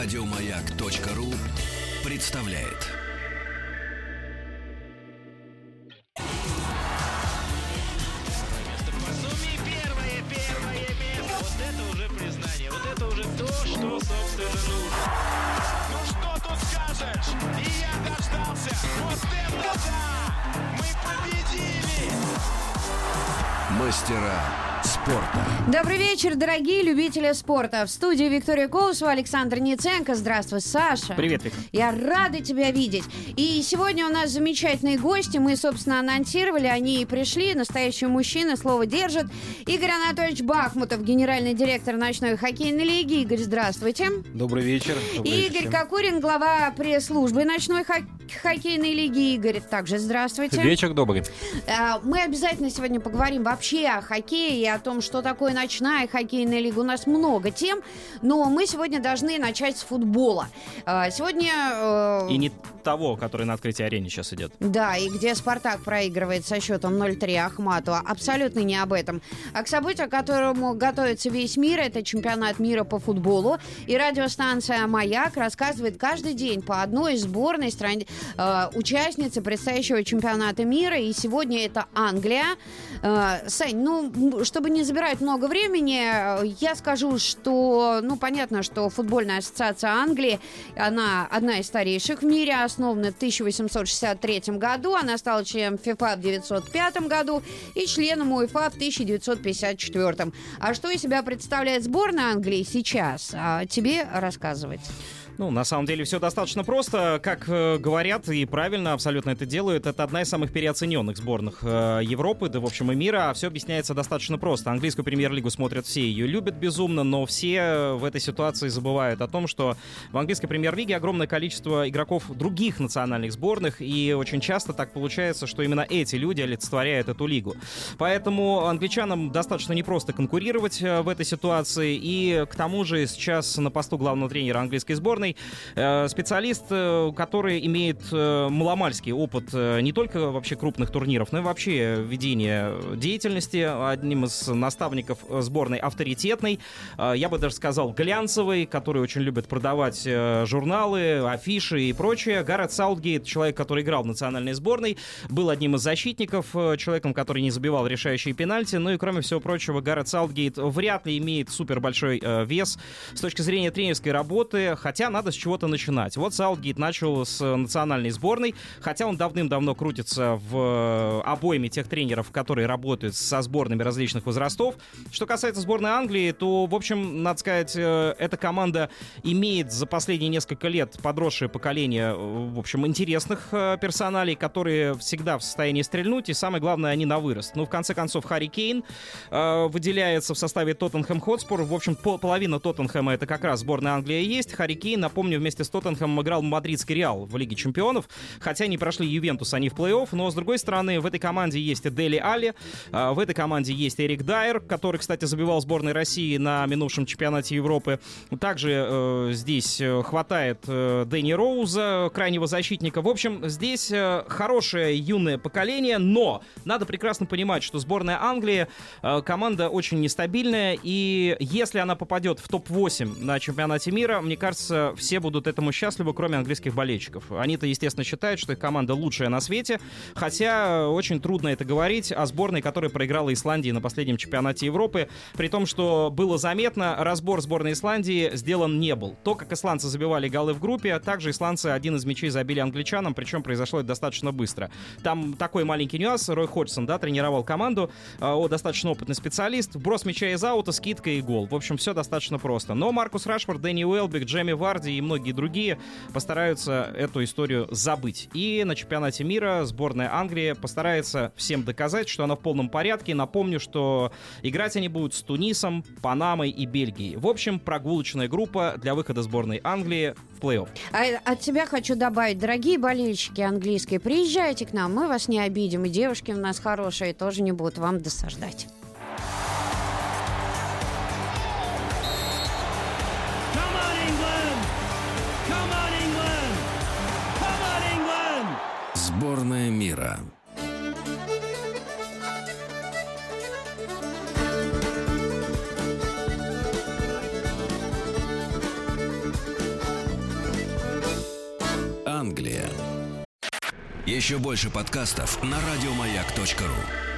Радиомаяк.ру представляет. Первое, первое место. Вот это уже признание. Вот это уже то, что, собственно, нужно. Ну что тут скажешь? И я дождался. Вот это да! Мы победили! Мастера спорта. Добрый вечер, дорогие любители спорта. В студии Виктория Колосова, Александр Ниценко. Здравствуй, Саша. Привет, Вика. Я рада тебя видеть. И сегодня у нас замечательные гости. Мы, собственно, анонсировали, они и пришли. Настоящие мужчины, слово держат. Игорь Анатольевич Бахмутов, генеральный директор ночной хоккейной лиги. Игорь, здравствуйте. Добрый вечер. Добрый И вечер Игорь всем. Кокурин, глава пресс-службы ночной хок- хоккейной лиги. Игорь, также здравствуйте. Вечер добрый. Э, Мы обязательно сегодня поговорим вообще о хоккее и о том, что такое ночная хоккейная лига. У нас много тем, но мы сегодня должны начать с футбола. Э, Сегодня... э, И не того, который на открытии арене сейчас идет. Да, и где «Спартак» проигрывает со счетом 0-3 Ахмату. Абсолютно не об этом. А к событию, к которому готовится весь мир, это чемпионат мира по футболу. И радиостанция «Маяк» рассказывает каждый день по одной сборной стране, э, участницы предстоящего чемпионата мира. И сегодня это Англия. Э, Сань, ну, м, чтобы не забирать много времени, э, я скажу, что, ну, понятно, что футбольная ассоциация Англии, она одна из старейших в мире, основана в 1863 году, она стала членом ФИФА в 1905 году и членом УЕФА в 1954. А что из себя представляет сборная Англии сейчас? А, Тебе рассказывать. Ну, на самом деле все достаточно просто. Как э, говорят и правильно абсолютно это делают, это одна из самых переоцененных сборных э, Европы, да в общем и мира. А все объясняется достаточно просто. Английскую премьер-лигу смотрят все, ее любят безумно, но все в этой ситуации забывают о том, что в английской премьер-лиге огромное количество игроков других национальных сборных, и очень часто так получается, что именно эти люди олицетворяют эту лигу. Поэтому англичанам достаточно непросто конкурировать э, в этой ситуации, и к тому же сейчас на посту главного тренера английской сборной э, специалист, э, который имеет э, маломальский опыт не только вообще крупных турниров, но и вообще ведения деятельности. Одним из наставников сборной авторитетной, я бы даже сказал глянцевый, который очень любит продавать журналы, афиши и прочее. Гаррет Саутгейт, человек, который играл в национальной сборной, был одним из защитников, человеком, который не забивал решающие пенальти. Ну и кроме всего прочего, Гаррет Саутгейт вряд ли имеет супер большой вес с точки зрения тренерской работы, хотя надо с чего-то начинать. Вот Саутгейт начал с национальной сборной, хотя он давным-давно крутится в э, обойме тех тренеров, которые работают со сборными различных возрастов. Что касается сборной Англии, то, в общем, надо сказать, э, эта команда имеет за последние несколько лет подросшее поколение, э, в общем, интересных э, персоналей, которые всегда в состоянии стрельнуть, и самое главное, они на вырост. Ну, в конце концов, Харри Кейн э, выделяется в составе Тоттенхэм Хотспур. В общем, пол- половина Тоттенхэма это как раз сборная Англии есть. Харри Кейн, напомню, вместе с Тоттенхэмом играл Мадридский Реал в Лиге Чемпионов, хотя не прошли Ювентус они в плей-офф, но с другой стороны, в этой команде есть Дели Али, э, в этой команде есть Эрик Дайер, который, кстати, забивал сборной России на минувшем чемпионате Европы. Также э, здесь э, хватает э, Дэнни Роуза, крайнего защитника. В общем, здесь э, хорошее юное поколение, но надо прекрасно понимать, что сборная Англии э, команда очень нестабильная, и если она попадет в топ-8 на чемпионате мира, мне кажется, все будут этому счастливы, кроме английских болельщиков. Они-то, естественно, считают, что их команда лучшая на свете, хотя очень трудно это говорить о сборной, которая проиграла Исландии на последнем чемпионате Европы, при том, что было заметно, разбор сборной Исландии сделан не был. То, как исландцы забивали голы в группе, а также исландцы один из мячей забили англичанам, причем произошло это достаточно быстро. Там такой маленький нюанс, Рой Ходжсон, да, тренировал команду, э, о, достаточно опытный специалист, брос мяча из аута, скидка и гол. В общем, все достаточно просто. Но Маркус Рашфорд, Дэнни Уэлбик, Джейми Варди и многие другие постараются эту историю забыть. И на чемпионате мира сборная Англии постарается всем доказать, что она в полном порядке. Напомню, что играть они будут с Тунисом, Панамой и Бельгией. В общем, прогулочная группа для выхода сборной Англии в плей-офф. А от себя хочу добавить, дорогие болельщики английские, приезжайте к нам, мы вас не обидим, и девушки у нас хорошие тоже не будут вам досаждать. Сборная мира. Англия. Еще больше подкастов на радиомаяк.ру.